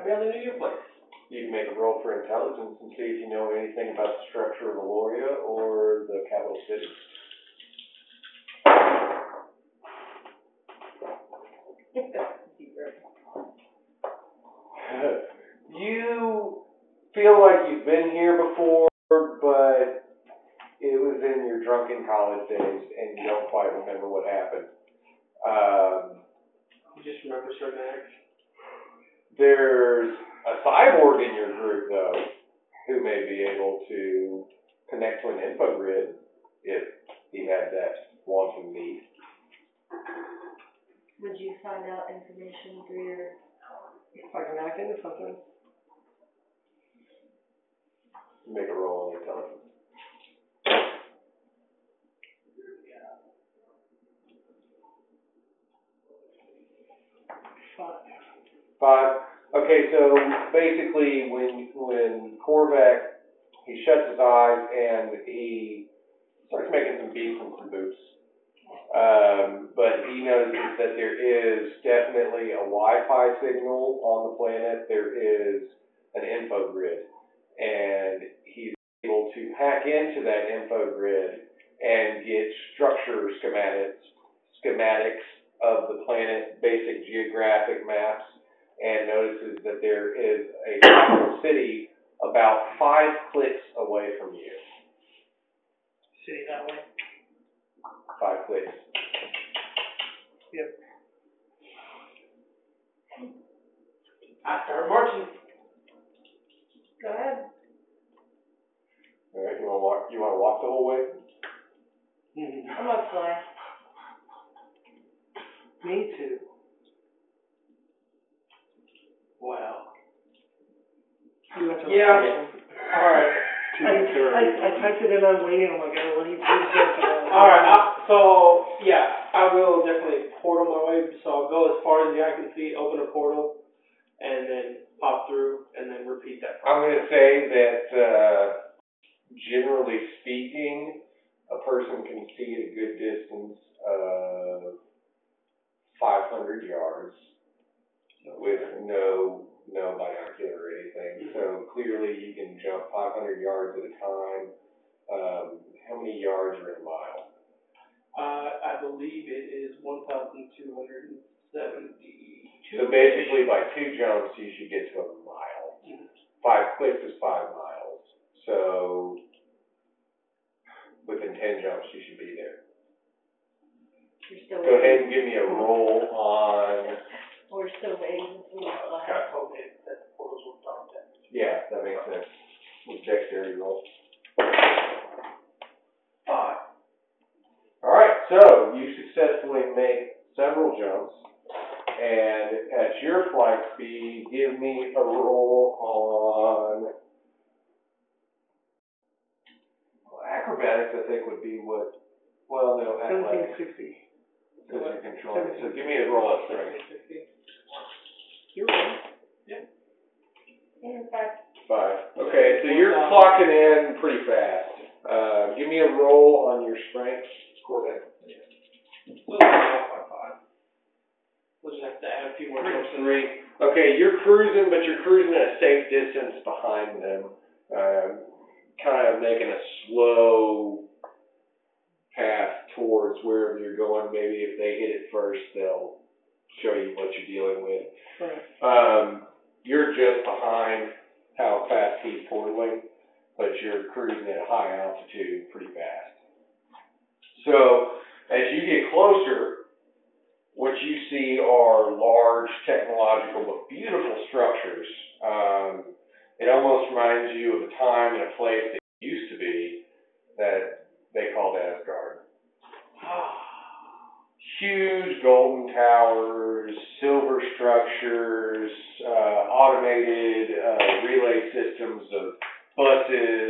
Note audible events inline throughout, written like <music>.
I barely knew your place. You can make a roll for intelligence and see if you know anything about the structure of Aloria or the capital city. <laughs> you feel like you've been here before, but it was in your drunken college days and you don't quite remember what happened. Um, You just remember certain acts. There's a cyborg in your group, though, who may be able to connect to an info grid if he had that wanting need. Would you find out information through your If I can hack into something. Make a roll on intelligence. Five. Five. Okay, so basically, when when Korvac he shuts his eyes and he starts making some beats and some boops. Um, but he notices that there is definitely a Wi-Fi signal on the planet. There is an info grid, and he's able to hack into that info grid and get structure schematics, schematics of the planet, basic geographic maps, and notices that there is a capital <coughs> city about five clicks away from you. City that way. Five clicks. Yep. I start marching. Go ahead. All right, you want to walk? You want to walk the whole way? Hmm. I'm gonna fly. Me too. Well. Yeah. Alright. I, I, I typed it in on waiting, I'm like, I don't want to use that. Alright, uh, so, yeah, I will definitely portal my way, so I'll go as far as the eye can see, open a portal, and then pop through, and then repeat that. I'm going to say that, uh, generally speaking, a person can see at a good distance of 500 yards with no no binocular or anything. So clearly, you can jump 500 yards at a time. Um, how many yards are in a mile? Uh, I believe it is one thousand two hundred and seventy-two. So basically, by two jumps, you should get to a mile. Mhm. Five clicks is five miles. So within ten jumps, you should be there. You're still Go ahead and give me a roll on we're still waiting, that the portals. Yeah, that makes sense. With dexterity roll. Five. All right, so you successfully made several jumps, and at your flight speed, give me a roll on well, acrobatics. I think would be what. Well, no. Seventeen sixty. Because you're controlling. So give me a roll of strength. You're right. In fact, Five. Okay, so you're clocking in pretty fast. Uh, give me a roll on your strength. Corvette. Little bit off by five. We'll just have to add a few more jumps in. Three. Okay, you're cruising, but you're cruising at a safe distance behind them. Um, kind of making a slow path towards wherever you're going. Maybe if they hit it first, they'll show you what you're dealing with. Right. Um, you're just behind how fast he's portaling, but you're cruising at high altitude pretty fast. So, as you get closer, what you see are large technological but beautiful structures. Um, it almost reminds you of a time and a place that used to be that they called Asgard. Huge golden towers, silver structures, uh, automated uh, relay systems of buses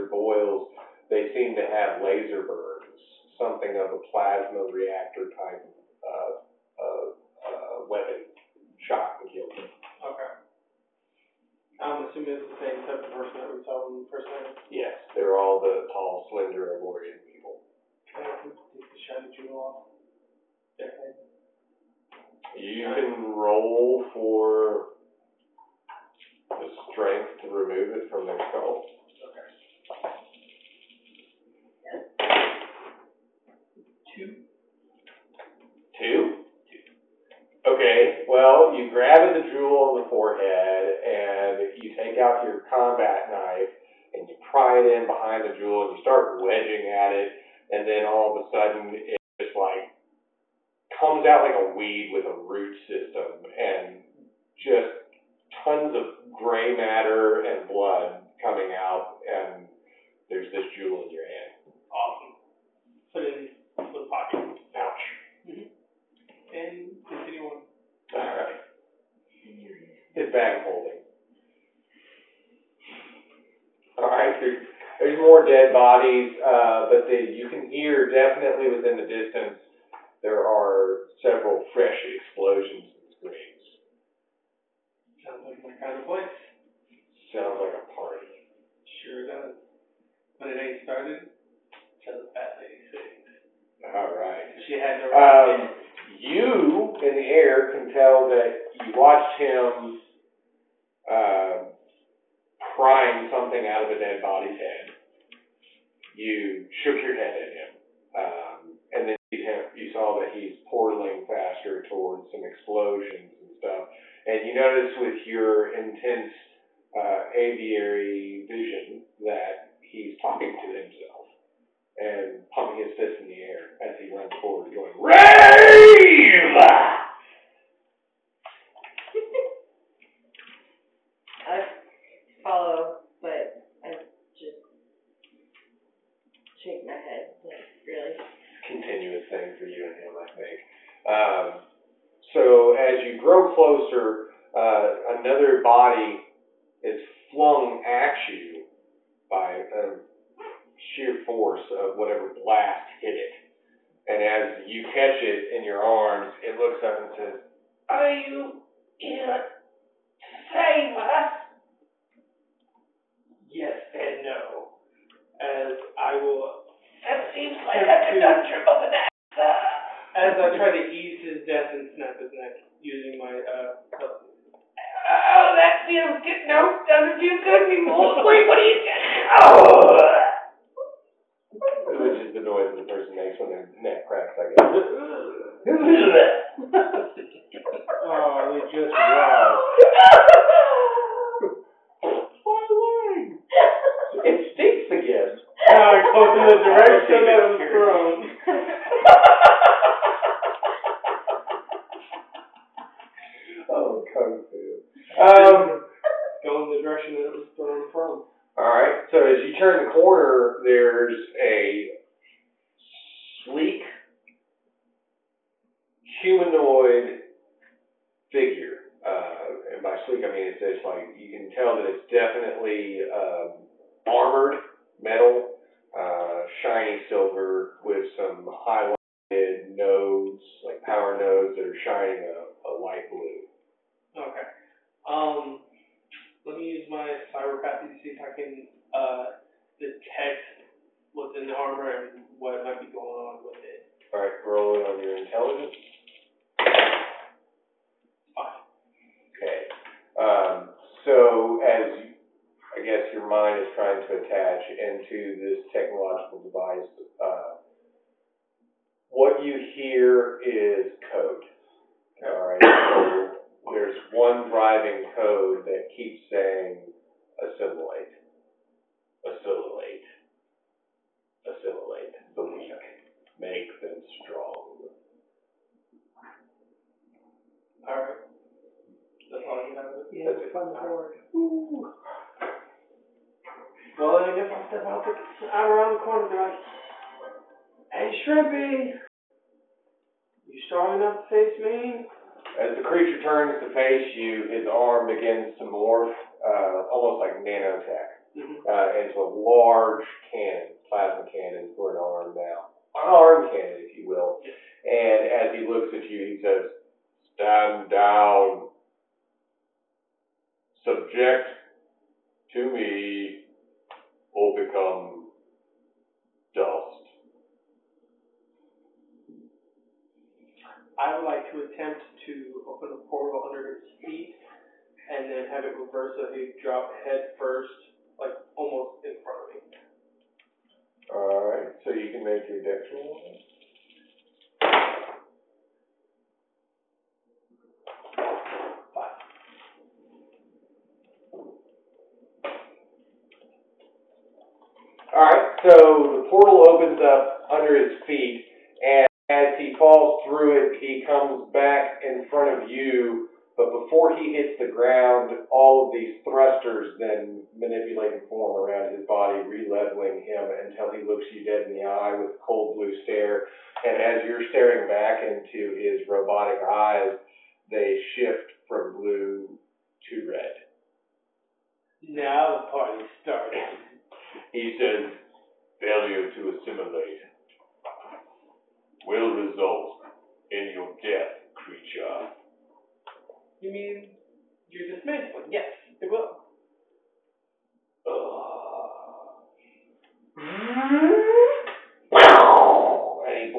or boils. They seem to have laser burns, something of a plasma reactor type of, of, uh, weapon shot and killed them. Okay. I'm assuming it's the same type of person that we saw in the first night. Yes, they're all the tall, slender, Elorian people. Can I take the shiny jewel off? Their head? You can roll for the strength to remove it from their skull. Two. Two? Okay, well, you grab the jewel on the forehead and you take out your combat knife and you pry it in behind the jewel and you start wedging at it and then all of a sudden it just like comes out like a weed with a root system and just tons of gray matter and blood coming out and there's this jewel in your hand. Awesome. Put it in the pocket. Ouch. Mhm. And continue on. Alright. His bag holding. Alright, there's, there's more dead bodies, uh, but the, you can hear definitely within the distance, there are several fresh explosions and screams. Sounds like my kind of place. Sounds like a party. Sure does but it ain't started All right. She had no Um, you in the air can tell that you watched him um, uh, prying something out of a dead body's head. You shook your head at him, um, and then you, have, you saw that he's portaling faster towards some explosions and stuff. And you notice with your intense uh, aviary vision that he's talking to himself and pumping his fist in the air as he runs forward, going, Rave! I follow, but I just shake my head, like, really. Continuous thing for you and him, I think. Um, so as you grow closer, uh, another body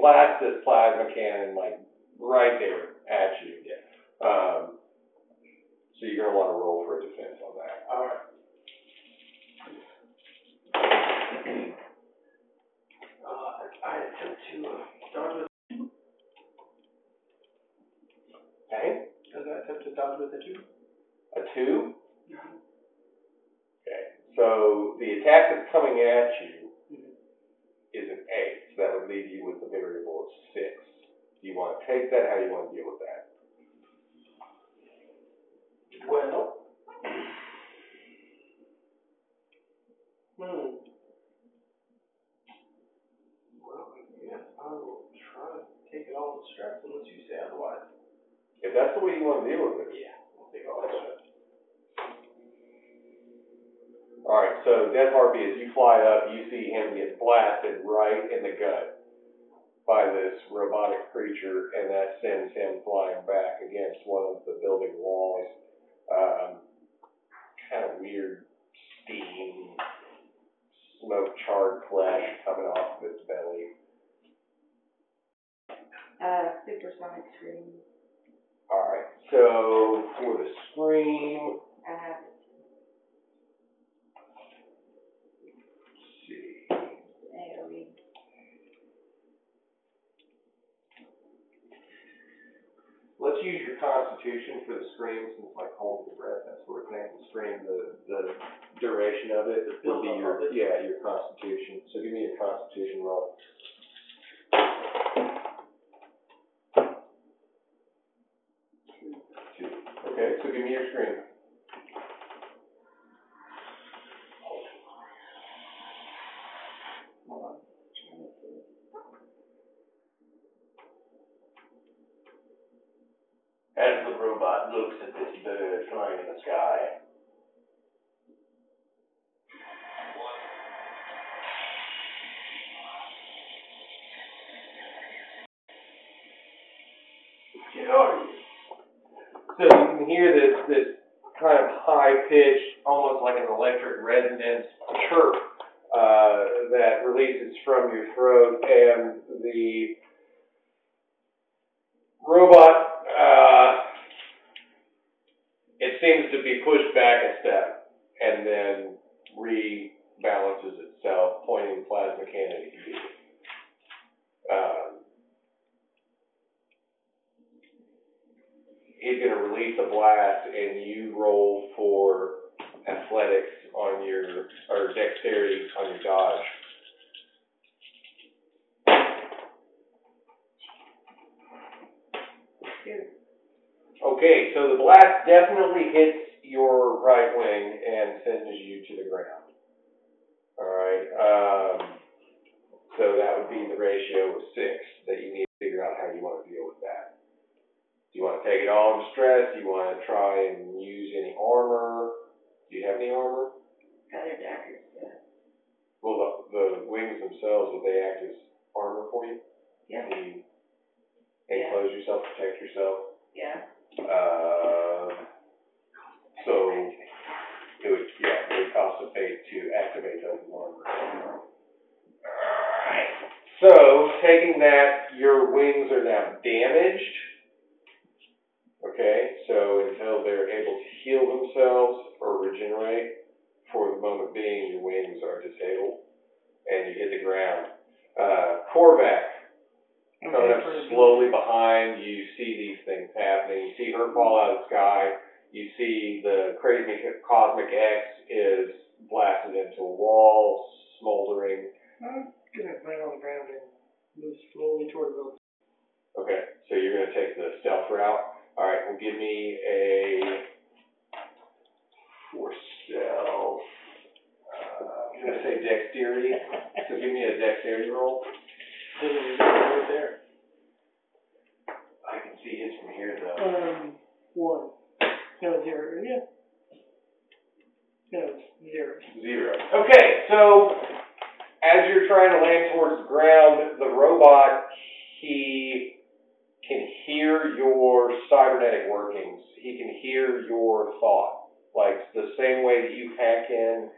blast this plasma cannon like right there at you. Yeah. Um, so you're gonna want to roll for a defense on that. All right. Uh, I attempt to uh, dodge. Okay. Does I attempt to dodge with a two? A 2. Okay. So the attack that's coming at you You wanna take that, how do you wanna deal with that? Well. Hmm. Well, I I will try to take it all in stress unless you say otherwise. If that's the way you wanna deal with it. Yeah, I'll take all in stress. Alright, so Death Harpy, as you fly up, you see him get blasted right in the gut by this robotic creature, and that sends him flying back against one of the building walls. Um, kind of weird steam, smoke charred flesh coming off of its belly. Uh, supersonic scream, Alright, so for the scream, I have let's see. AOE. Let's use your constitution for the scream, since like holding your breath, that sort of thing. The scream, the, the duration of it would be your, yeah, your constitution. So give me your constitution roll. Two. Okay, so give me your scream. This, kind of high pitched, almost like an electric resonance chirp, uh, that releases from your throat and the robot, uh, it seems to be pushed back a step and then rebalances itself, pointing plasma cannon at you. Um, he's gonna release a blast and you roll for athletics on your, or dexterity on your dodge. Okay, so the blast definitely hits your right wing and sends you to the ground. Alright, um, so that would be the ratio of six that you need to figure out how you wanna deal with that. Do you wanna take it all in stress? Do you wanna try and use any armor? Do you have any armor? Feather daggers, yeah. Well, the, the wings themselves, will they act as armor for you? Yeah. Can you Yeah. enclose yourself, protect yourself? Yeah. Um, so it would, yeah, it would cost a fate to activate those armor. Alright, so taking that, your wings are now damaged. Okay, so until they're able to heal themselves or regenerate, for the moment being, your wings are disabled and you hit the ground. Uh, Korvac, coming up slowly behind, you see these things happening. You see her fall out of the sky. You see the crazy cosmic X is blasted into a wall, smoldering. I'm gonna land on the ground and move slowly toward the. Okay, so you're gonna take the stealth route. All right, well, give me a for stealth. Uh, I'm gonna say dexterity. So give me a dexterity roll. Literally right there. I can see his from here though. Um, one. No, zero, yeah. No, zero. Zero. Okay, so as you're trying to land towards the ground, the robot, he can hear your cybernetic workings. He can hear your thought. Like the same way that you hack in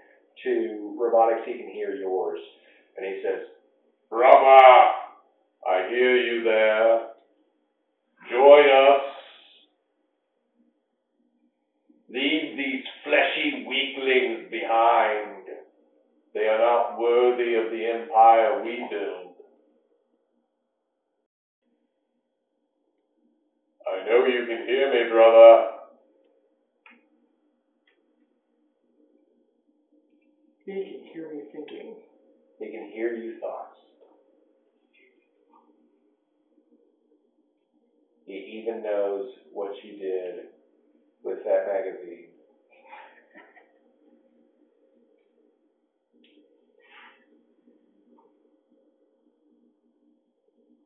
to robotics, he can hear yours. And he says, Brahma, I hear you there. Join us. Leave these fleshy weaklings behind. They are not worthy of the empire we build. I know you can hear me, brother. He can hear me thinking. He can hear you thoughts. He even knows what you did with that magazine.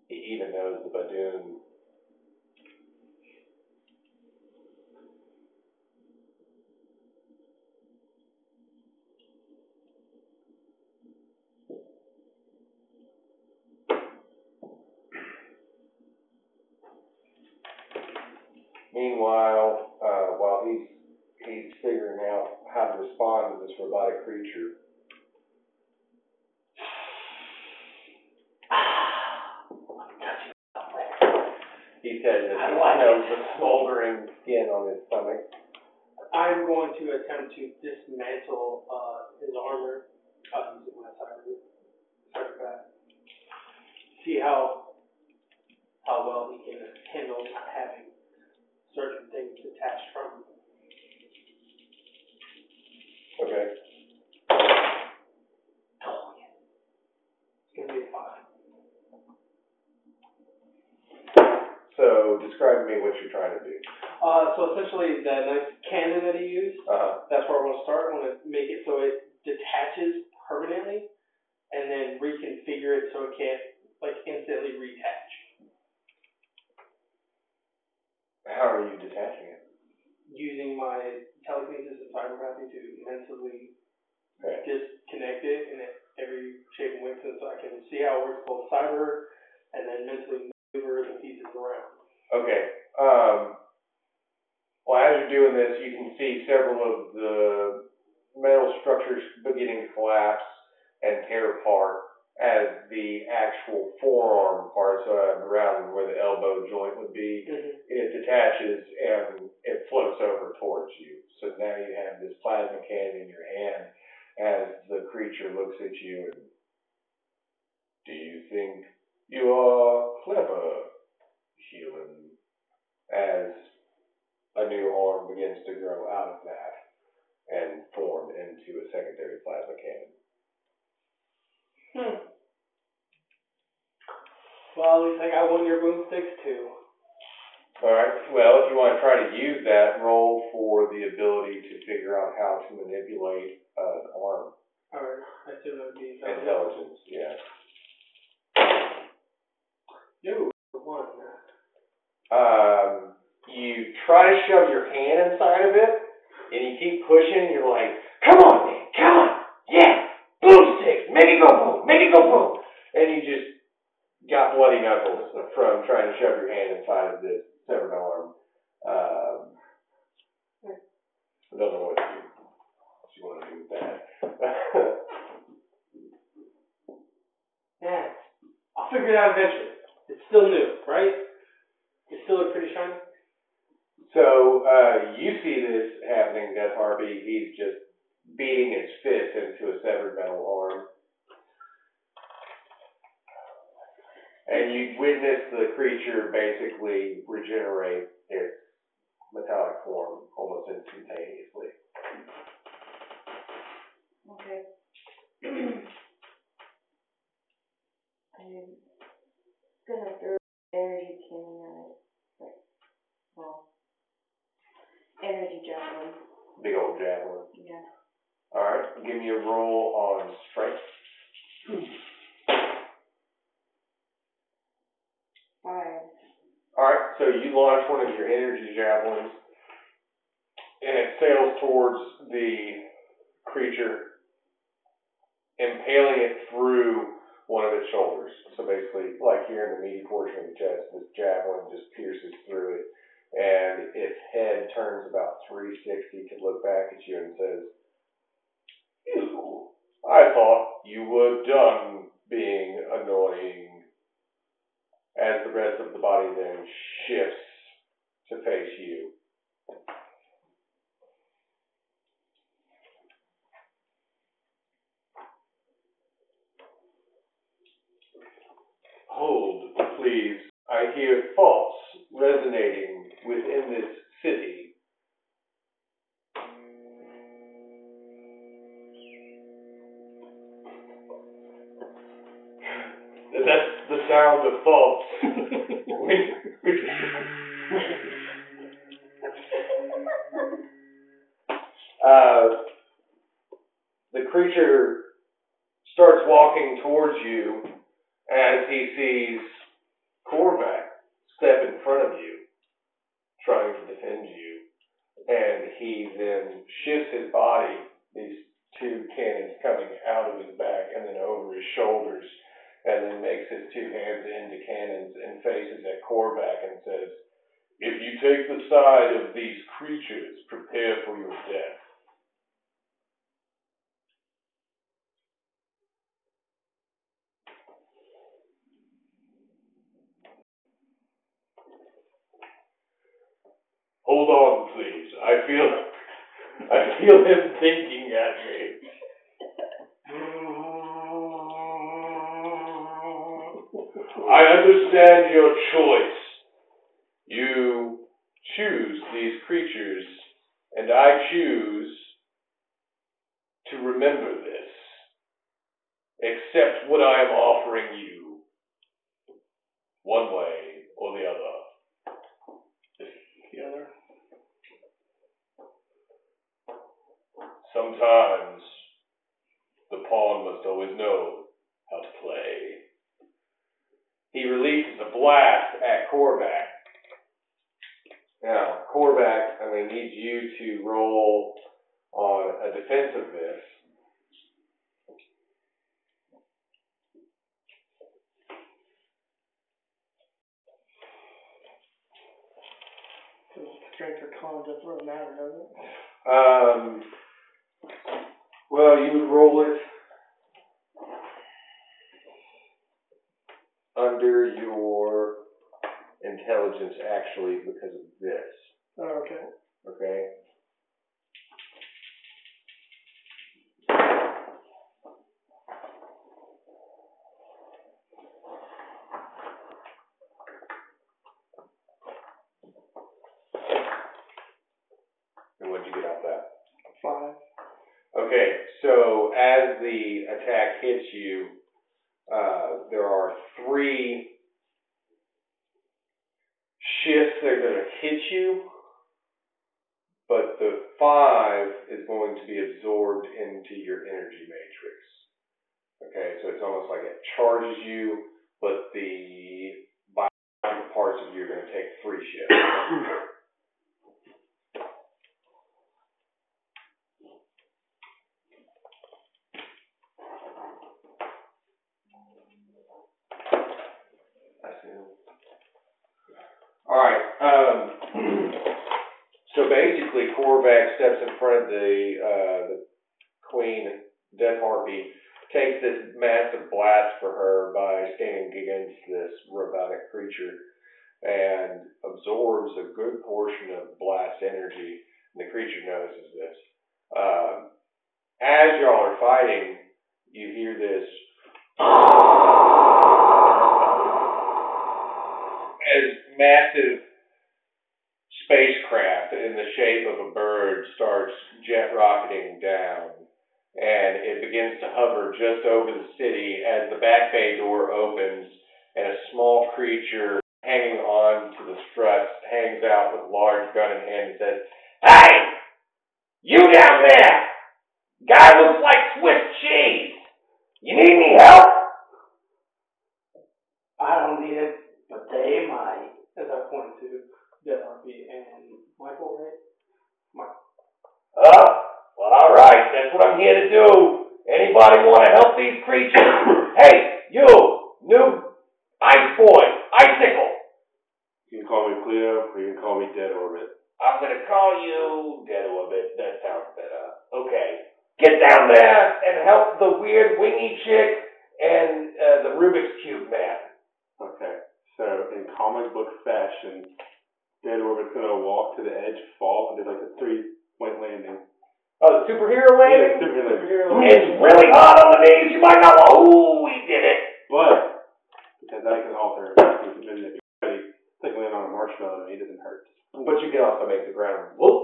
He even knows the Badoon. Meanwhile, uh, while he's, he's figuring out how to respond to this robotic creature, he says that I he like it. the smoldering skin on his stomach. I'm going to attempt to dismantle, uh, his armor, cyber, cyber. See how, how well he can handle not having detached from. Okay. Oh, yeah. It's gonna be a five. So describe to me what you're trying to do. Uh, so essentially, the nice cannon that he used, Uh-huh. that's where I want to start. I want to make it so it detaches permanently, and then reconfigure it so it can't like instantly reattach. How are you detaching it? Using my telekinesis and cyberpathy to mentally disconnect it in every shape and way, so I can see how it works both cyber and then mentally maneuver the pieces around. Okay, um, well, as you're doing this, you can see several of the metal structures beginning to collapse and tear apart as the actual forearm parts uh, around where the elbow joint would be, it detaches and it floats over towards you. So now you have this plasma cannon in your hand as the creature looks at you and, do you think you are clever, human? As a new arm begins to grow out of that and form into a secondary plasma cannon. Hmm. Well, at least I got one of your boomsticks too. Alright, well, if you wanna try to use that, roll for the ability to figure out how to manipulate uh, an arm. Alright, I assume that would be intelligent. Intelligence, yeah. No, one. Um, you try to shove your hand inside of it, and you keep pushing, And you're like, come on, man, come on, yeah, boomstick, make it go boom, make it go boom. And you just got bloody knuckles from trying to shove your hand inside of this severed arm. Um, I don't know what you, what you wanna do with that. <laughs> Yeah, I'll figure it out eventually. It's still new, right? It still look pretty shiny. So, uh, you see this happening, Death Harpy, he's just beating his fist into a severed metal arm. And you witness the creature basically regenerate its metallic form almost instantaneously. Okay. I'm gonna throw energy cannon at it, like, well, energy javelin, Big old javelin. yeah. Alright, give me a roll on strength. Five. Alright, so you launch one of your energy javelins, and it sails towards the creature, impaling it through one of its shoulders. So basically, like here in the meaty portion of the chest, this javelin just pierces through it, and its head turns about 360 to look back at you and says, Ew, I thought you were done being annoying as the rest of the body then shifts to face you. please. I hear thoughts resonating within this city. That's the sound of thoughts. uh, the creature starts walking towards you as he sees Korvac step in front of you, you. And he then shifts his body, these two cannons coming out of his back and then over his shoulders, and then makes his two hands into cannons and faces at Korvac and says, If you take the side of these creatures, prepare for your death. Three shifts that are going to hit you, but the five is going to be absorbed into your energy matrix. Okay, so it's almost like it charges you, but the biological parts of you are going to take three shifts. I see. All right. Um, <clears throat> so basically, Korvac steps in front of the uh, the queen, Death Harpy, takes this massive blast for her by standing against this robotic creature, and absorbs a good portion of blast energy. And the creature notices this. Um, as y'all are fighting, you hear this <clears throat> as massive spacecraft in the shape of a bird starts jet rocketing down and it begins to hover just over the city as the back bay door opens and a small creature hanging on to the struts hangs out with large gun in hand and says, Hey! You down there! Guy looks like Swiss cheese! You need any help? I don't need it, but they might. As I point to Dead Harpy and Michael, right? Uh, well, all right. That's what I'm here to do. Anybody want to help these creatures? <coughs> hey, you, new ice boy, icicle. You can call me Cleo, or you can call me Dead Orbit. I'm gonna call you Dead Orbit. That sounds better. Okay. Get down there and help the weird wingy chick and uh, the Rubik's Cube man. Okay. So in comic book fashion, Dead Orbit's gonna walk to the edge, fall, and do like a three point landing. Oh, the superhero landing? Yeah, superhero. Superhero landing. It's really hard on the knees. You might not want. Ooh, we did it. But because I can alter, we can and it's like landing on a marshmallow, and it doesn't hurt. But you can also make the ground look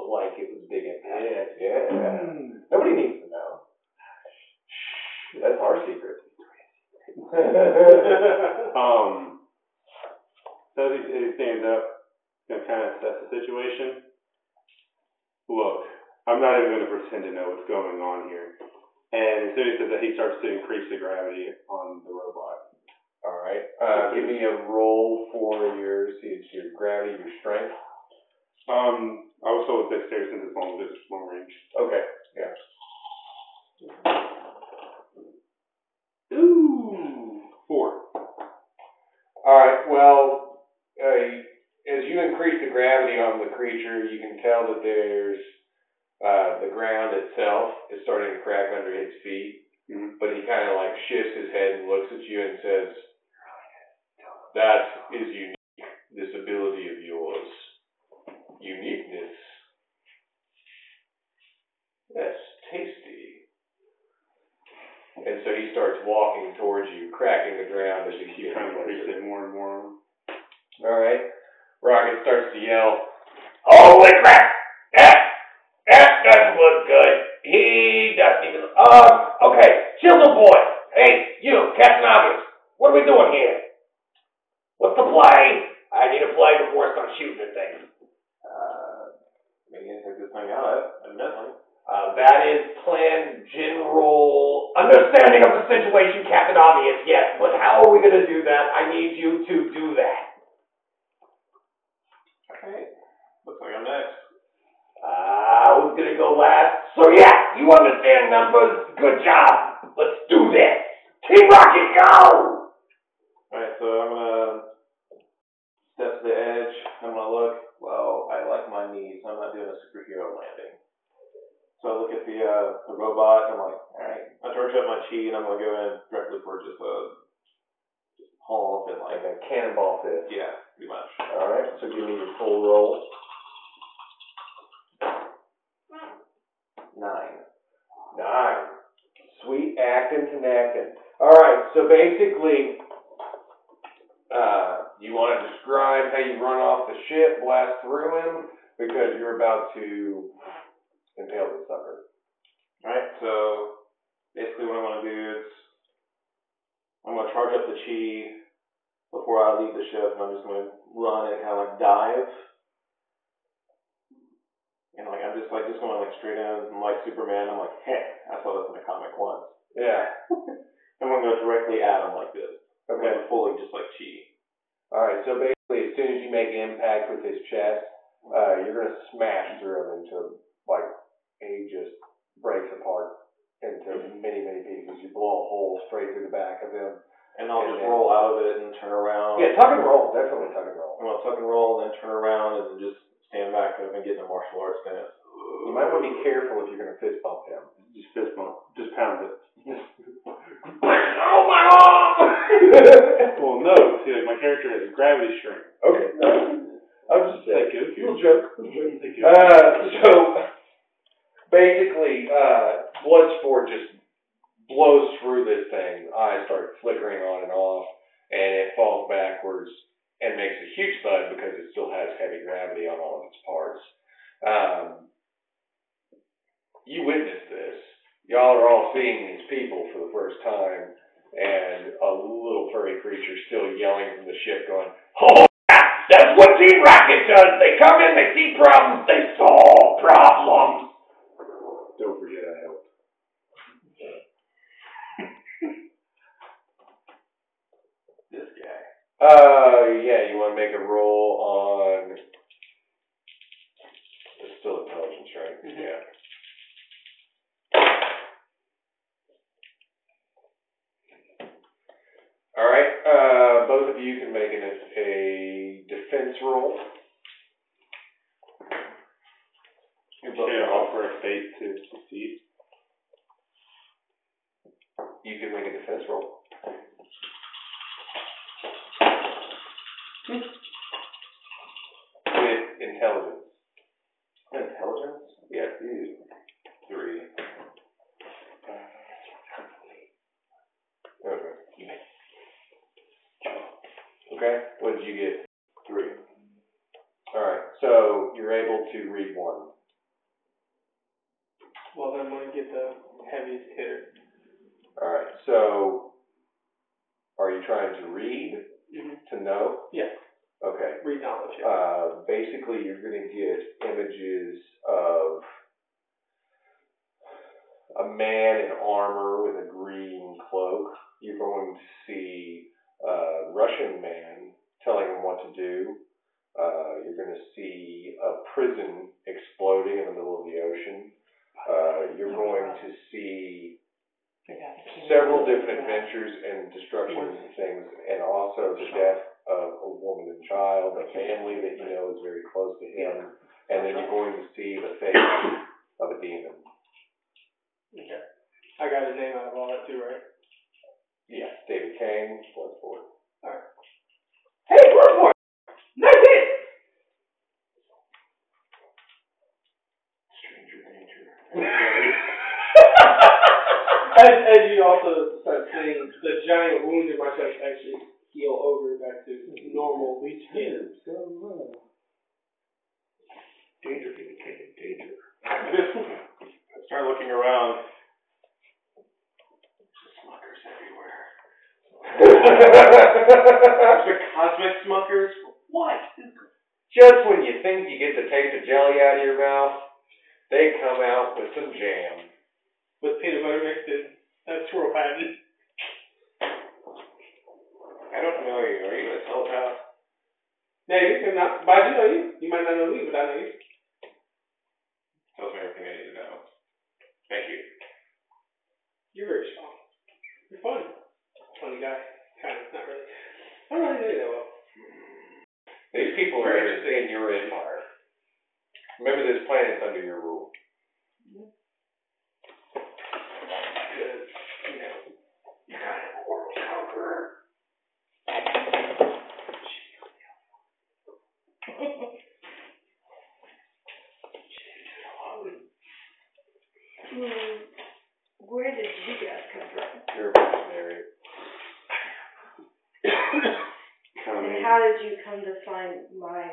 look. Well, I like my knees. I'm not doing a superhero landing. So I look at the uh, the robot and I'm like, alright. I charge up my chi and I'm gonna go in directly for just a off and like a cannonball fist. yeah, pretty much. Alright, so give me your full roll. Nine. Nine. Sweet acting to knacking. Alright, so basically, uh, you wanna describe how you run off the ship, blast through him, because you're about to impale the sucker. Alright, so basically what I'm gonna do is I'm gonna charge up the chi before I leave the ship and I'm just gonna run and kinda like dive. And like I'm just like just going like straight in I'm like Superman, I'm like, heck, I saw this in a comic once. Yeah, <laughs> I'm gonna go directly at him like this. okay. Like fully just like chi. Alright, so basically, as soon as you make impact with his chest, uh, you're gonna smash through him into, like, he just breaks apart into many, many pieces. You blow a hole straight through the back of him. And I'll And just then- roll out of it and turn around. Yeah, tuck and roll, definitely tuck and roll. I'm gonna tuck and roll, then turn around and then just stand back up and get in a martial arts stance. You might wanna be careful if you're gonna fist bump him. Just fist bump. Just pound it. Oh my arm! <laughs> Well, no. See, like my character has a gravity shrink. okay, I was just saying, Thank you. little joke. Thank you. Uh, so basically, uh, Bloodsport just blows through this thing. Eyes start flickering on and off, and it falls backwards and makes a huge thud because it still has heavy gravity on all of its parts. Um, you witnessed this. Y'all are all seeing these people for the first time, and a little furry creature still yelling from the ship, going, "Oh, that's what Team Rocket does. They come in, they see problems, they solve problems." Don't forget I helped. <laughs> This guy. Uh, yeah, you want to make a roll on. It's still intelligence, right? Yeah. All right. Uh, both of you can make an, a defense roll. You both Can I roll. offer a fate to succeed? You can make a defense roll. With intelligence. Intelligence? Yeah. Three. Okay. Okay. What did you so you're able to read one. Well, then I'm gonna get the heaviest hitter. Alright, so are you trying to read Mm-hmm. to know? Yeah, Okay. read knowledge, yeah. Uh, basically, you're gonna get images of a man in armor with a green cloak. You're going to see a Russian man telling him what to do. Uh, you're gonna see a prison exploding in the middle of the ocean. Uh, you're going to see several different adventures and destruction and things, and also the death of a woman and child, a family that you know is very close to him, and then you're going to see the face of a demon. Okay. I got his name out of all that too, right? Yes, David Kane, Bloodsport. Hey, Bloodsport! Nice hit! Stranger danger. As, as you also start seeing, the giant wound in my chest actually heal over back to normal skin. Danger, David Kane, danger. Around. There's <laughs> the cosmic smuckers. What? Just when you think you get the taste of jelly out of your mouth, they come out with some jam. With peanut butter mixed in. That's swirl pattern. I don't know you. Are you a telepath? Maybe, maybe not. But I do know you. You might not know me, but I know you. Tells me everything I need to know. Thank you. You're very strong. You're fun. Funny guy. Kind of, not really. I don't really know you that well. These people are interested in your empire. Remember, this planet's under your rule. Because, you know, you're kind of a world conqueror. Hmm, where did you guys come from? You're a mercenary. Kind of And me. How did you come to find my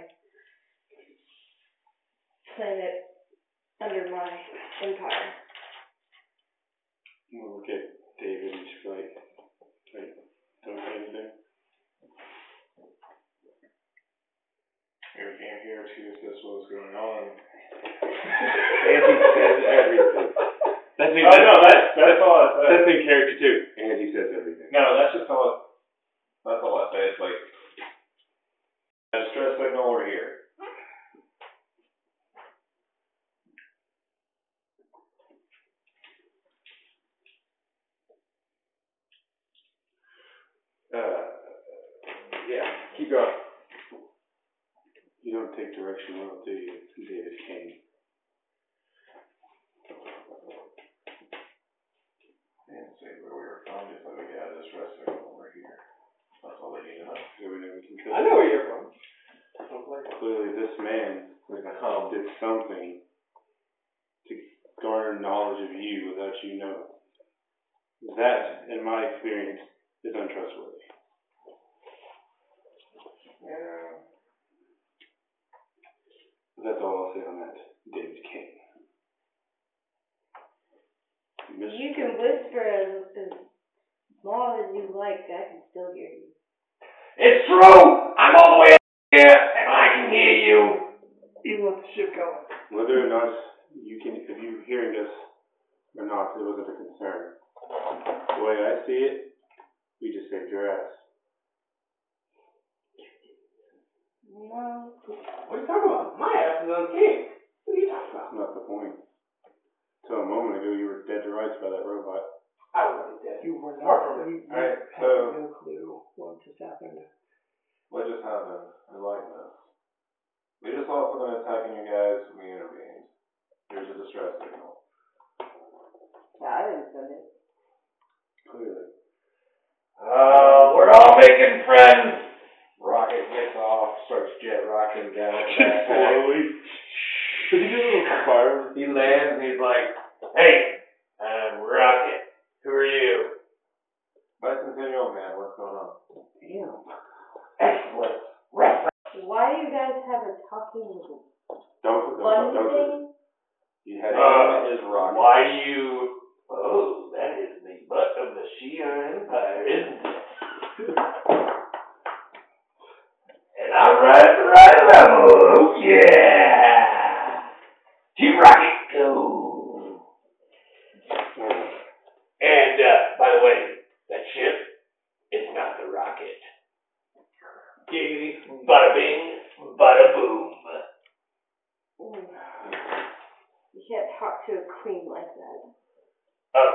planet under my empire? We'll look at David and just like, like, don't say anything. You came here to assess what was going on. Andy says everything. That's in, Oh, no, that's, that's all I said. that's in character too. Andy says everything. No, that's just all, that's all I say. It's like, a stress signal, we're here. Uh, yeah, keep going. You don't take direction well, do you, David Kane? And say where we were from, just like we got this stress signal, we're here. That's all they need to know. So we know we can kill I know where you're from. Sounds like Clearly, this man We can come. did something to garner knowledge of you without you knowing. That, in my experience, is untrustworthy. Yeah. That's all I'll say on that, David Kane. You can whisper as, as small as you like, I can still hear you. It's true! I'm all the way up here, and I can hear you! Even the ship going. Whether or not you can, if you're hearing us or not, it wasn't a concern. The way I see it, we just saved your ass. No, What are you talking about? My ass is on king. What are you talking about? That's not the point. Till a moment ago, you were dead to rights by that robot. I wasn't dead. You were Far not, from it. you, you Alright, had so- no clue what just happened. What just happened? I like this. We just saw something attacking you guys, we intervened. Here's a distress signal. yeah, I didn't send it. Clearly. Uh, we're all making friends! Rocket gets off, starts jet rocking down. <laughs> Slowly. Did you get a little fire? He lands and he's like, Hey, I'm Rocket. Who are you? Bicentennial man, what's going on? Damn. Excellent. Reference. Why do you guys have a talking Don't, don't, one don't, don't. thing? You had Uh, him rock. Why do you, oh, that is the butt of the Shi'ar Empire, isn't it? And I'm right at the right level, oh yeah! Team Rocket, go! And, uh, by the way, that ship, it's not the rocket. Giggity. Bada bing, bada boom. Mm. You can't talk to a queen like that. Oh,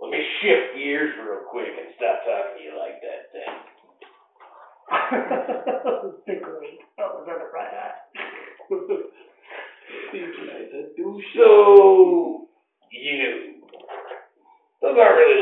let me shift gears real quick and stop talking to you like that then. <laughs> Great. Oh, was that a right eye? So, you, those aren't really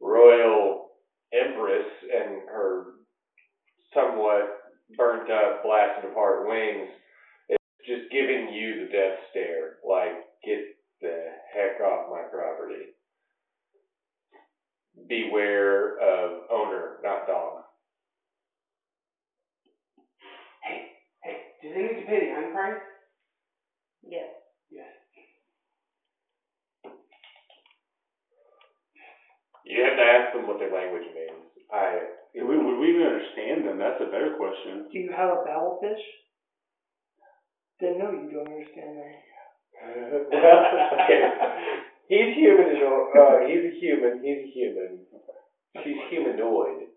royal empress and her somewhat burnt up, blasted apart wings is just giving you the death stare, like, get the heck off my property. Beware of owner, not dog. Hey, hey, do they need to pay the iron price? Yes. Yes. You have to ask them what their language means. I. Would we, would we even understand them? That's a better question. Do you have a Babel fish? Then no, you don't understand me. okay. He's human. Uh, he's a human. He's a human. She's humanoid.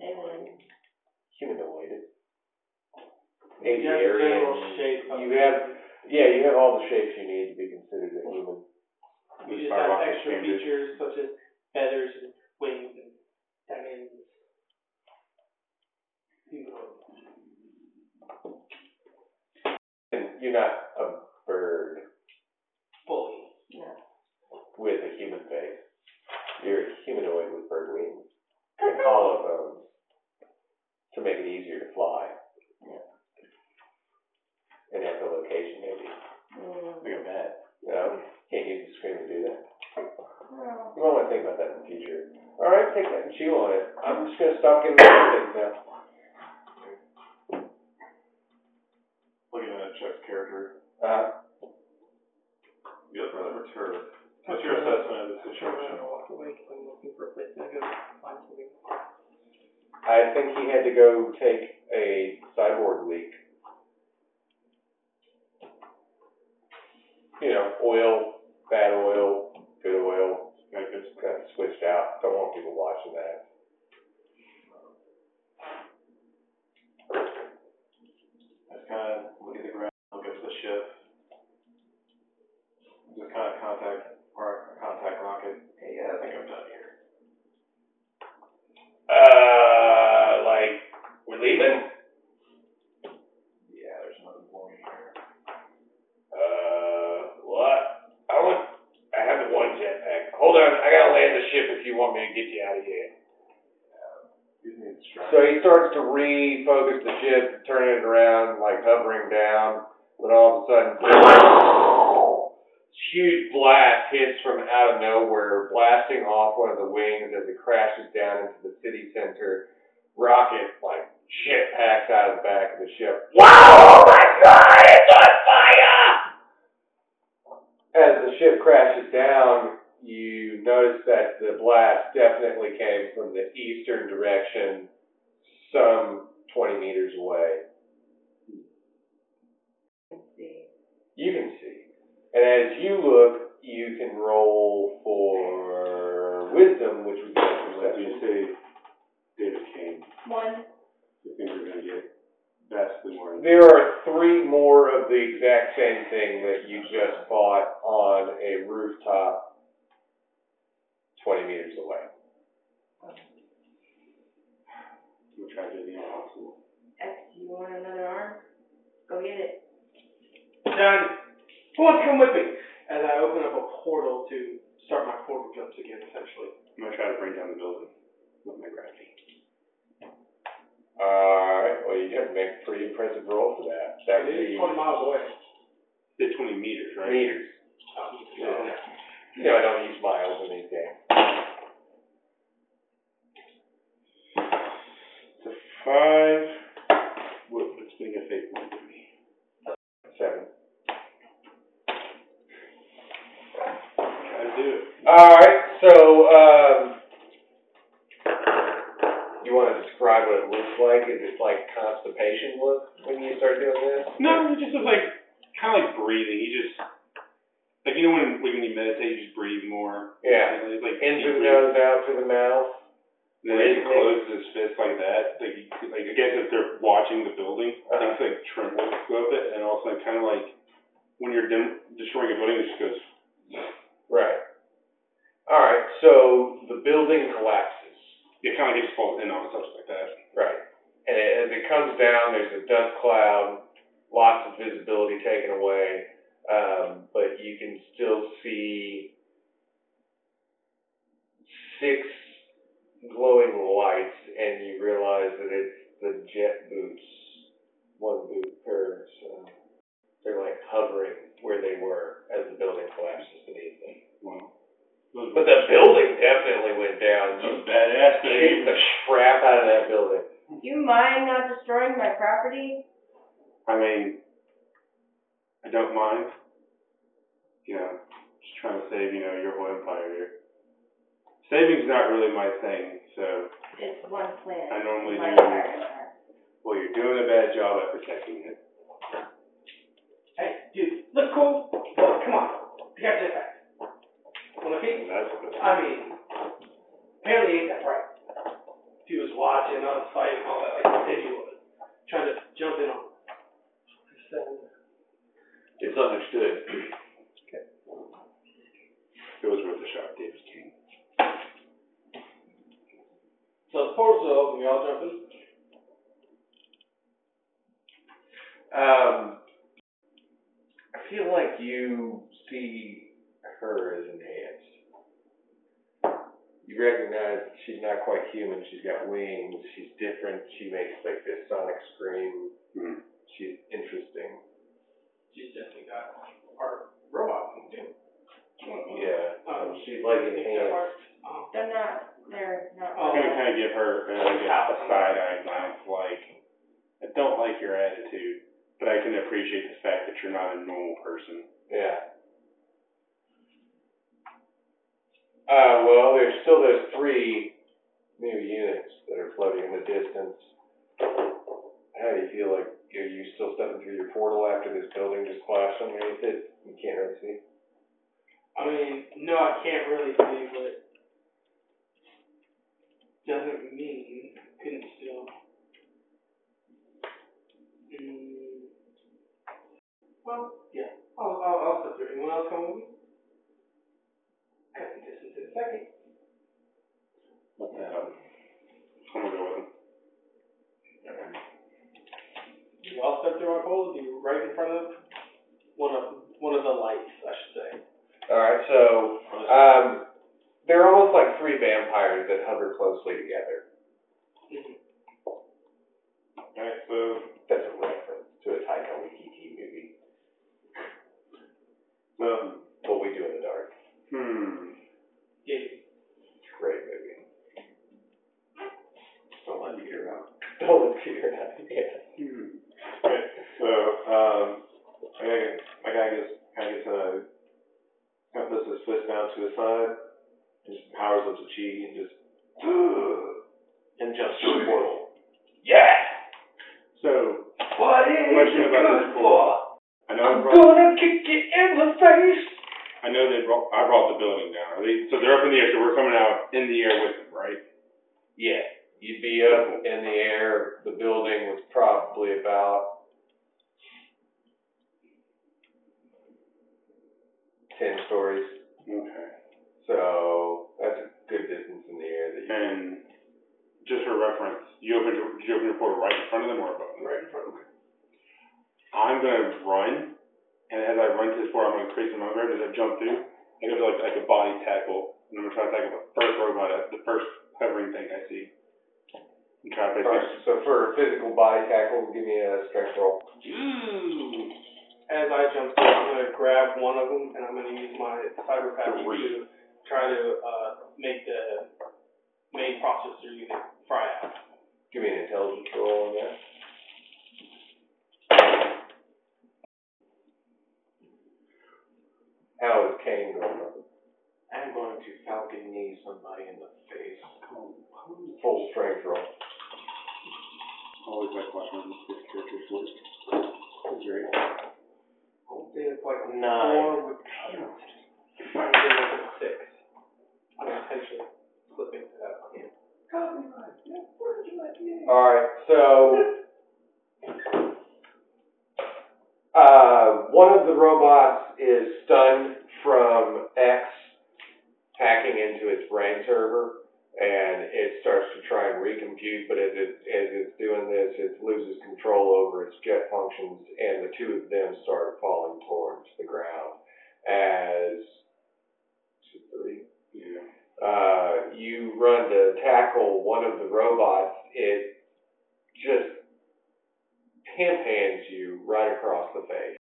Amen. Humanoid. You have the general Aviarian. shape You have, yeah, you have all the shapes you need to be considered a human. You just have extra features such as feathers and wings and diamonds. And you're not a bird Fully. No. with a human face. You're a humanoid with bird wings and hollow bones to make it easier to fly. Yeah. And echolocation, maybe. Mm. Look at that. No, can't use the screen to do that. No. You might want to think about that in the future. All right, take that and chew on it. I'm just gonna stop giving you things now. Looking at Chuck's character, Uh, you look rather perturbed. What's your assessment of the I'm I'm situation? walk away because I'm looking for a place to go find something. I think he had to go take a cyborg leak. You know, oil, bad oil, good oil, I guess. kind of switched out. Don't want people watching that. Just kind of like constipation look when you start doing this? No, it just looks like kind of like breathing. You just like you know when when you meditate, you just breathe more. Yeah. You know, like In through the nose, out through the mouth. Then he closes his fist like that. Like, he, like I guess if they're watching the building, Uh-huh. things like tremble a little bit, and also kind of like when you're dim- destroying a building, it just goes. Right. Alright, so the building collapses. It kind of just falls in on itself like that. Right. And it, as it comes down, there's a dust cloud, lots of visibility taken away, um, but you can still see six glowing lights, and you realize that it's the jet boots, one boot per, so they're like hovering where they were as the building collapses beneath them. Wow. Those But the building definitely went down. Those badass things. the crap out of that building. Do you mind not destroying my property? I mean, I don't mind. You know, just trying to save, you know, your whole empire here. Saving's not really my thing, so, It's one planet. I normally my do. empire. well, you're doing a bad job at protecting it. Hey, dude, look cool. Look, come on. You got this back. Wanna peek? That's the I mean, apparently he ain't that bright. If he was watching us fight and all that, like he was, trying to jump in on. So, It's understood. Okay. It was worth a shot, David King. so the portal's still open, we all jump in? Um, I feel like you see her as enhanced. You recognize that she's not quite human. She's got wings. She's different. She makes like this sonic scream. Hmm. She's interesting. She's definitely got our robot thing too. Yeah. Um, she's like you think enhanced. Oh. They're not, they're not. I'm gonna kind of give her uh, like a, a side eye glance, like, I don't like your attitude, but I can appreciate the fact that you're not a normal person. Yeah. Uh, well, there's still those three new units that are floating in the distance. How do you feel like, are you still stepping through your portal after this building just collapsed underneath it? You can't really see? I mean, no, I can't really see, but doesn't mean couldn't still. Mm, well, yeah, I'll, I'll, I'll step through. Anyone else come with me? Cutting distance in a second. Um, I'm gonna go with him. You all step through our poles, you right in front of one of one of the lights, I should say. Alright, so, um, they're almost like three vampires that hover closely together. Alright, so, That's a reference to a Taika Waititi movie, so, What We Do in the Dark. Hmm. Yeah. It's a great movie. don't let Peter out. Don't let Peter out, yeah. Hmm. Okay, so, um, my guy, my guy gets, kinda gets a, kind of puts his fist down to his side, and just powers up to chi and just, <gasps> and jumps through the portal. Yeah! So, What is Question it about good this for? I know I'm brought, gonna kick you in the face! I know they brought, I brought the building down. Are they, so they're up in the air, so we're coming out in the air with them, right? Yeah, you'd be up in the air, the building was probably about ten stories, Okay. so that's a good distance in the air that you And just for reference, you opened your, you open your portal right in front of them or above them? right in front of me. I'm gonna run, and as I run to this portal, I'm gonna create some momentum as I jump through. I go to like, like a body tackle, and I'm gonna try to tackle the first robot, the first hovering thing I see. And try to basically. Alright, so for a physical body tackle, give me a strength roll. Ooh. As I jump through, I'm gonna grab one of them and I'm gonna use my cyber copy to try to, uh, make the main processor unit fry out. Give me an intelligence roll on that. How is Kane going? I'm going to falcon knee somebody in the face. Full strength roll. Always like watching this character's work. That's great. I'll say it's like Nine. four with, I'm doing like a six. I'm intentionally slipping to that on him. Alright, so. <laughs> Uh, one of the robots is stunned from X hacking into its brain server, and it starts to try and recompute, but as it, as it's doing this, it loses control over its jet functions, and the two of them start falling towards the ground as. two, three, Yeah. uh, you run to tackle one of the robots, it just pimp hands you right across the face.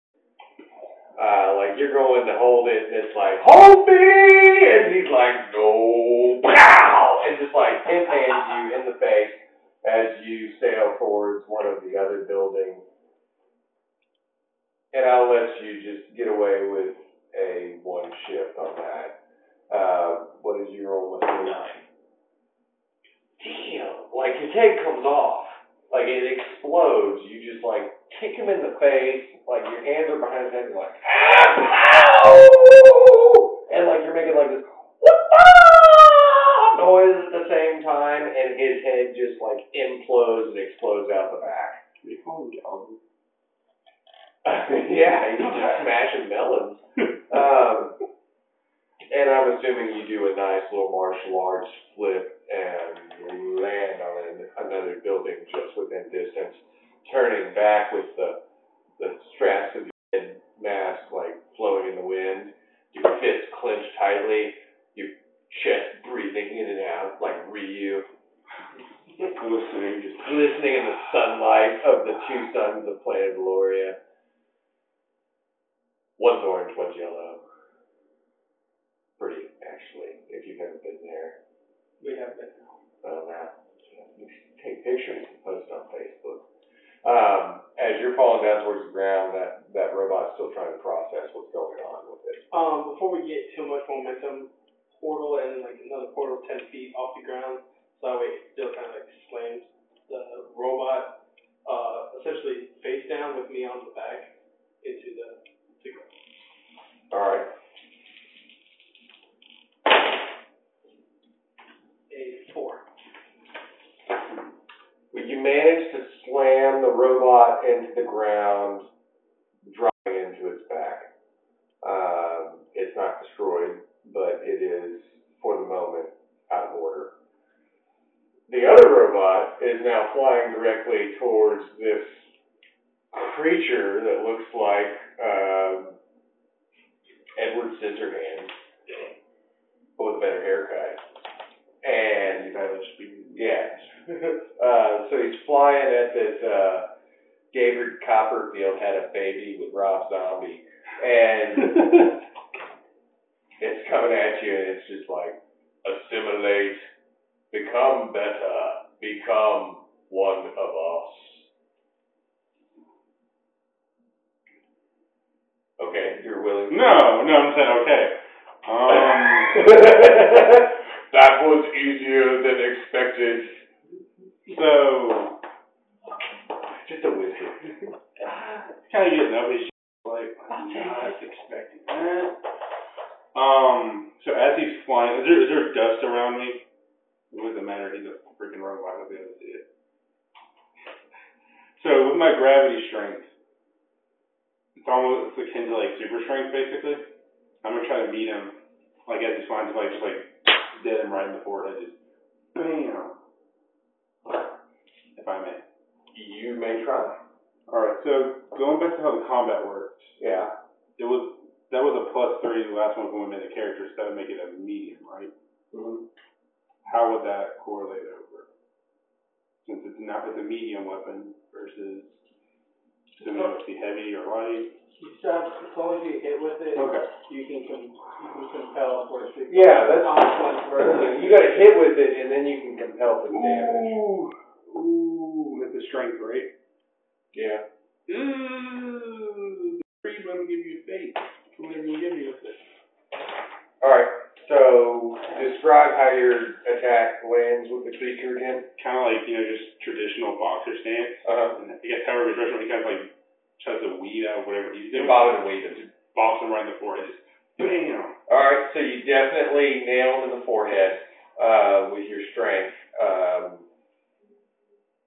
Uh, like you're going to hold it, and it's like, hold me! And he's like, no, pow! And just like pimp hands you in the face as you sail towards one of the other buildings. And I'll let you just get away with a one shift on that. Uh, what is your roll with nine? Damn, like his head comes off. Like it explodes. You just like kick him in the face, like your hands are behind his head, you're like, ow! And like you're making like this noise at the same time, and his head just like implodes and explodes out the back. They call him Galvin. <laughs> yeah, he's just smashing melons. <laughs> Um, and I'm assuming you do a nice little martial arts flip and land on an, another building just within distance, turning back with the the straps of your head mask like flowing in the wind, your fists clenched tightly, your chest breathing in and out like Ryu, <laughs> Listening, just. glistening in the sunlight of the two suns of planet Valoria. One's orange, one's yellow. Pretty, actually, if you've ever been there. We have been. You oh, should take pictures and post on Facebook. Um, as you're falling down towards the ground, that, that robot's still trying to process what's going on with it. Um, before we get too much momentum, portal and like another portal ten feet off the ground, so that way it still kind of like slams the robot, uh, essentially face down with me on the back into the, the ground. Alright, A you manage to slam the robot into the ground, driving into its back. Um, it's not destroyed, but it is, for the moment, out of order. The other robot is now flying directly towards this creature that looks like um, Edward Scissorhands, but with a better haircut. And yeah, <laughs> Uh, so he's flying at this, uh, David Copperfield had a baby with Rob Zombie, and <laughs> it's coming at you, and it's just like, assimilate, become better, become one of us. Okay, you're willing to. no, no, I'm saying okay. Um, <laughs> that was easier than expected. So Just a whisper. <laughs> kind of getting up his like I'm not expecting that. Um, so as he's flying, is there is there dust around me? It doesn't matter. He's a freaking robot. I'll be able to see it. So with my gravity strength, it's almost it's akin to like super strength basically. I'm gonna try to meet him like as he's flying, just like just like dead him right in the forehead, just bam. If I may. You may try. All right. So going back to how the combat works. Yeah. It was that was a plus three. The last one when we made the character, so that would make it a medium, right? Mm-hmm. How would that correlate over? Since it's not it's a medium weapon versus assuming it must be heavy or light. You still have, as long as you hit with it, Okay. you can com- you can compel for it to. Yeah, that's- On point for You gotta hit with it and then you can compel for damage. Ooh, ooh, that's the strength, right? Yeah. Ooh, three. Let me give you a fate. Whatever you give me with it. Alright, so describe how your attack lands with the creature again. Kind of like you know just traditional boxer stance. Uh-huh. And I guess however his he kind of like tries to weed out whatever he's doing. You're bobbing and weaving. Bops him right in the forehead. Just bam. Alright, so you definitely nailed in the forehead, uh, with your strength. Um,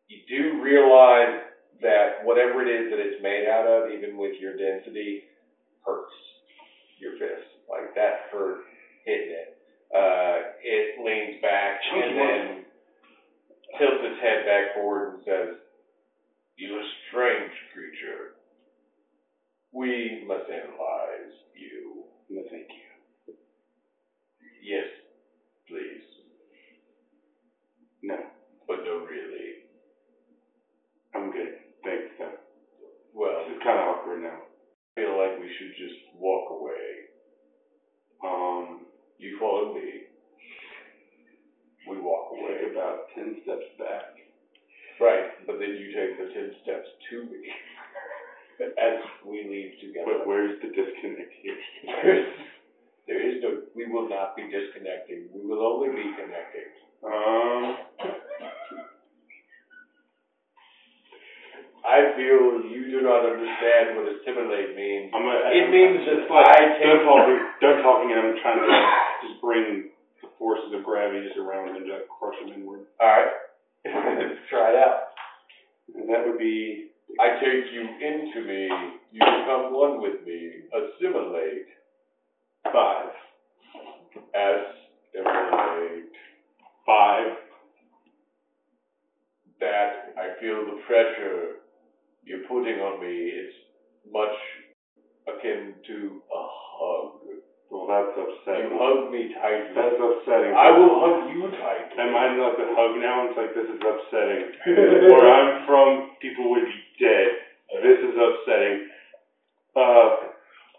you do realize that whatever it is that it's made out of, even with your density, hurts your fist. Like that hurt hitting it. Uh, it leans back and then tilts its head back forward and says, You a strange creature. We must analyze you. No, thank you. Yes, please, No, but no really. I'm good. Thanks, though. Well, This is kind of awkward now. I feel like we should just walk away. Um, You follow me. We walk take away. about ten steps back. Right, but then you take the ten steps to me. <laughs> As we leave together. But where's the disconnect here? there is no, we will not be disconnecting. We will only be connecting. Um, I feel you do not understand what assimilate means. I'm gonna. It means that like I done take talking, done talking, and I'm trying to just bring the forces of gravity just around to like, crush them inward. Alright. <laughs> Try it out. And that would be I take you into me, you become one with me, assimilate, five. assimilate. Five. That, I feel the pressure you're putting on me, it's much akin to a hug. Well, that's upsetting. You hug me tightly. That's upsetting. I will hug you tightly. Am I not the hug now? It's like this is upsetting. <laughs> Where I'm from, people would be dead. This is upsetting. Uh,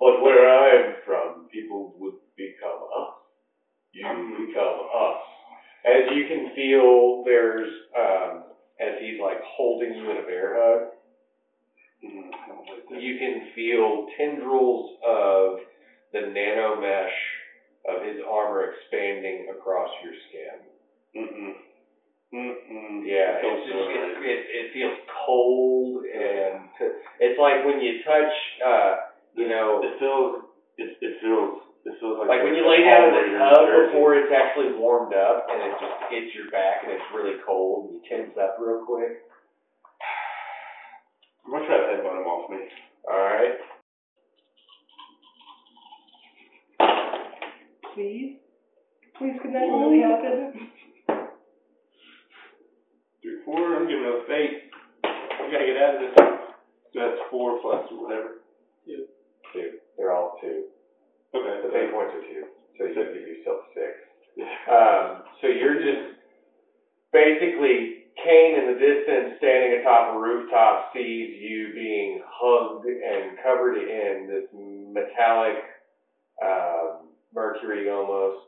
But where I'm from, people would become us. You become us. As you can feel, there's, um, as he's like holding you in a bear hug, mm, I don't like that. You can feel tendrils of the nano mesh of his armor expanding across your skin. Mm-mm. Mm-mm. Yeah, Don't it's just, it, it, it feels cold and t- it's like when you touch, uh, you know, It feels. It, it feels. It feels like. like when you lay down in the tub before it's actually warmed up and it just hits your back and it's really cold and you tense up real quick. I'm gonna try to headbutt him off me. Alright? Please? Please, could that really happen? Three, four. I'm giving up eight. fate. I gotta get out of this. That's four plus whatever. Two. They're all two. Okay. The fate points are two. So you give yourself six. Yeah. Um, so you're just basically Kane in the distance, standing atop a rooftop, sees you being hugged and covered in this metallic, um, mercury almost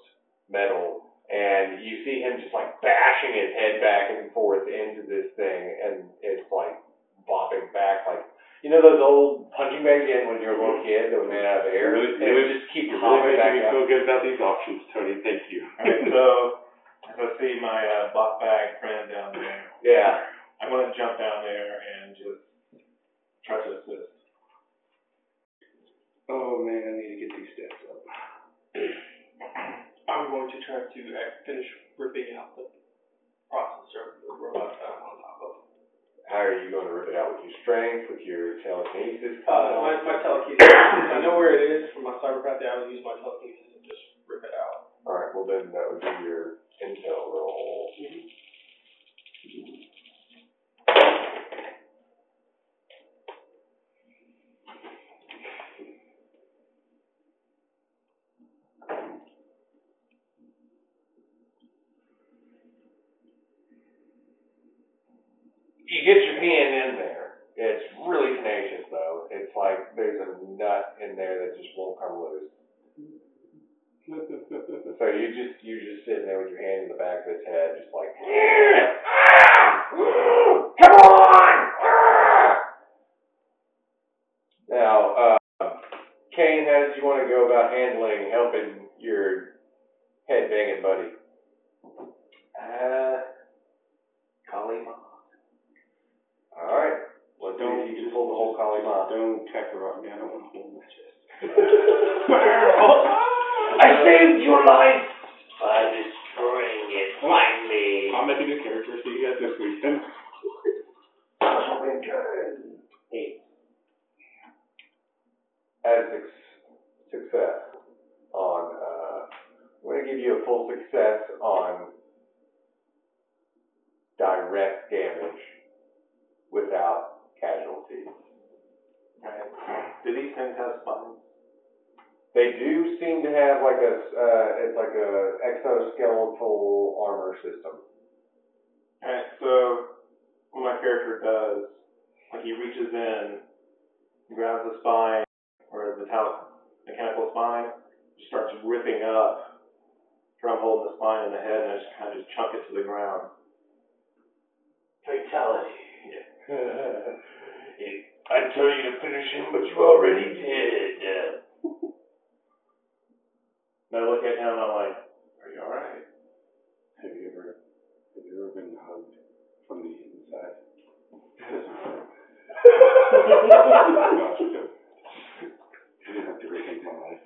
metal, and you see him just like bashing his head back and forth into this thing, and it's like bopping back like you know those old punching bags had when you were a little kid that were made out of air? Really- and it would just keep You're popping really back making me feel good about these options, Tony. Thank you. Alright, so, as <laughs> I see my, uh, buck bag friend down there, Yeah. I'm gonna jump down there and just try to assist. Oh man, I need to get these steps up. I'm going to try to uh, finish ripping out the processor, the robot that I'm on top of. How are you going to rip it out with your strength, with your telekinesis? Uh, my, my telekinesis, I know where it is from my cyberpath, I will use my telekinesis and just rip it out. All right. Well, then that would be your intel roll. You get your hand in there. It's really tenacious though. It's like there's a nut in there that just won't come loose. <laughs> So you just you just sitting there with your hand in the back of its head, just like, <laughs> come on! Now, uh, Kane, how did you want to go about handling helping your head banging buddy? Uh, Kali Ma. All right, Well, don't you just pull the whole Kali Ma. Don't attack her rock me. I don't want to hold my chest. I saved your life by destroying it finally. I'll make a new character. See you guys this weekend. As suc- success on, uh, I'm gonna give you a full success on direct damage without casualties. Alright, do these things have spines? They do seem to have like a, s- uh, it's like a exoskeletal armor system. Alright, so what my character does, like he reaches in, grabs the spine, or the metallic, mechanical spine, just starts ripping up, try and hold the spine in the head, and I just kind of just chunk it to the ground. Fatality. <laughs> <laughs> I'd tell you to finish him, but you already did. And I look at him and I'm like, are you alright? Have you ever, have you ever been hugged from the inside? Gosh, <laughs> good. I didn't have to rethink my life.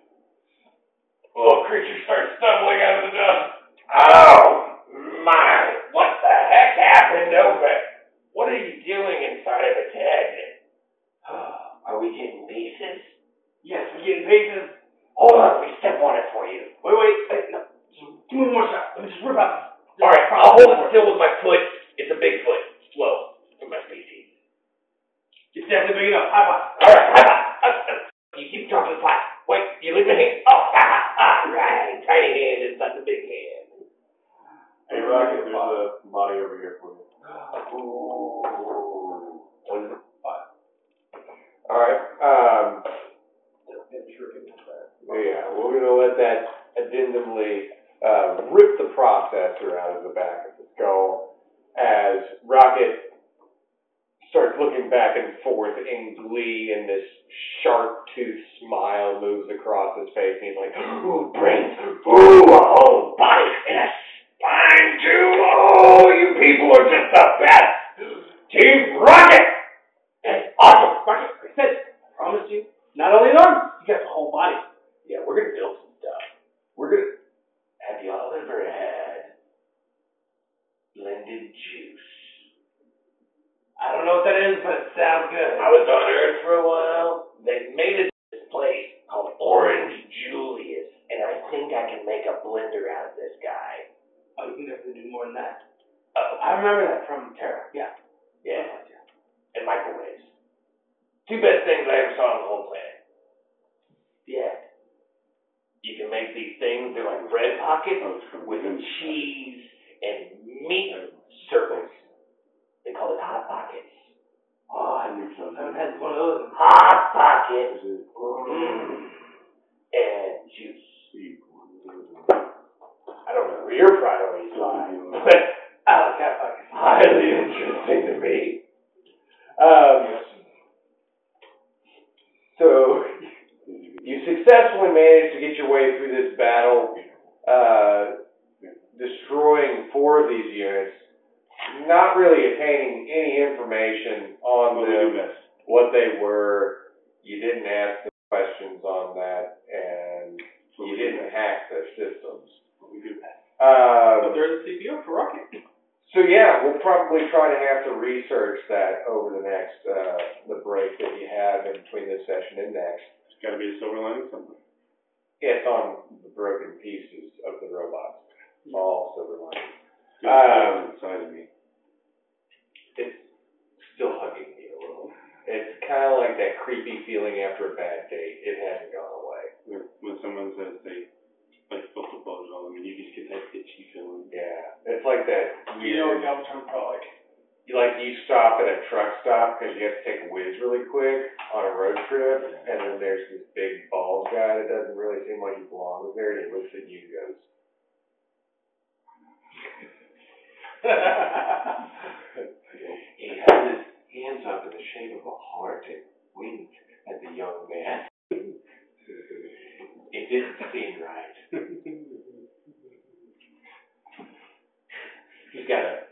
Little creature starts stumbling out of the dust. Oh my! What the heck happened over there? What are you doing inside of its <sighs> head? Are we getting pieces? Yes, we're getting pieces. Hold on, let me step on it for you. Wait, wait, wait, no. Just Give me one more shot. Let me just rip out. All right, I'll hold it still with my foot. It's a big foot. Slow for my species. It's definitely big enough. High five. All right, uh, uh, you keep dropping the flat. Wait, you leave my hand. Oh, all right. Tiny hand is not the big hand. Hey Rocket, there's a body over here for you. Ooh. What is it? Five. All right. Um. Yeah, we're gonna let that addendumly uh, rip the processor out of the back of the skull as Rocket starts looking back and forth in glee, and this sharp tooth smile moves across his face, and he's like, "Ooh, brains! Ooh, a whole body and a whiz really quick on a road trip, and then there's this big bald guy that doesn't really seem like he belongs there, and he looks at you and goes, he has his hands up in the shape of a heart and winked at the young man. it didn't seem right. He's got a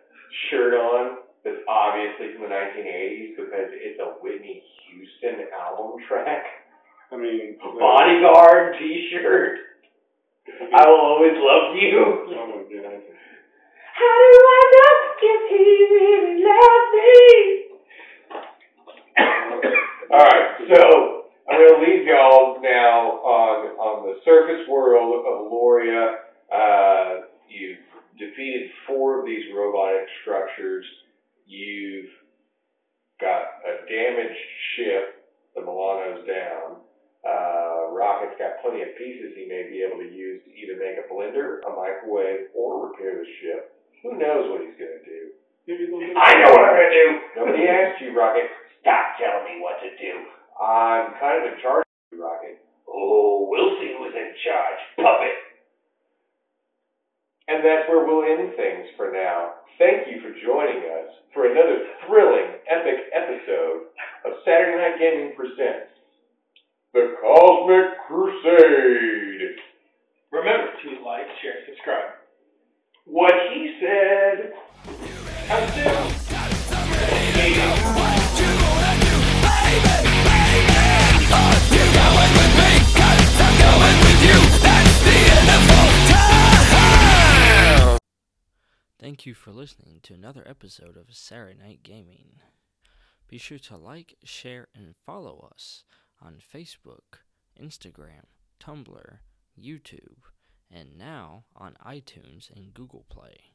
shirt on that's obviously from the 1980s because it's a Whitney Houston album track. I mean, A bodyguard t-shirt. I will always love you. Oh my god. How do I know if he really loves me? <coughs> Alright, so I'm gonna leave y'all now on on the surface world of Loria. Uh, you've defeated four of these robotic structures. You've got a damaged ship, the Milano's down. Uh, Rocket's got plenty of pieces he may be able to use to either make a blender, a microwave, or repair the ship. Who knows what he's gonna do? Maybe they'll get- I know what I'm gonna do. <laughs> Nobody asked you, Rocket. Stop telling me what to do. I'm kind of in charge of you, Rocket. Oh, we'll see who's in charge. Puppet. And that's where we'll end things for now. Thank you for joining us for another thrilling, epic episode of Saturday Night Gaming Presents The Cosmic Crusade. Remember to like, share, subscribe. What he said. How soon? Thank you for listening to another episode of Saturday Night Gaming. Be sure to like, share, and follow us on Facebook, Instagram, Tumblr, YouTube, and now on iTunes and Google Play.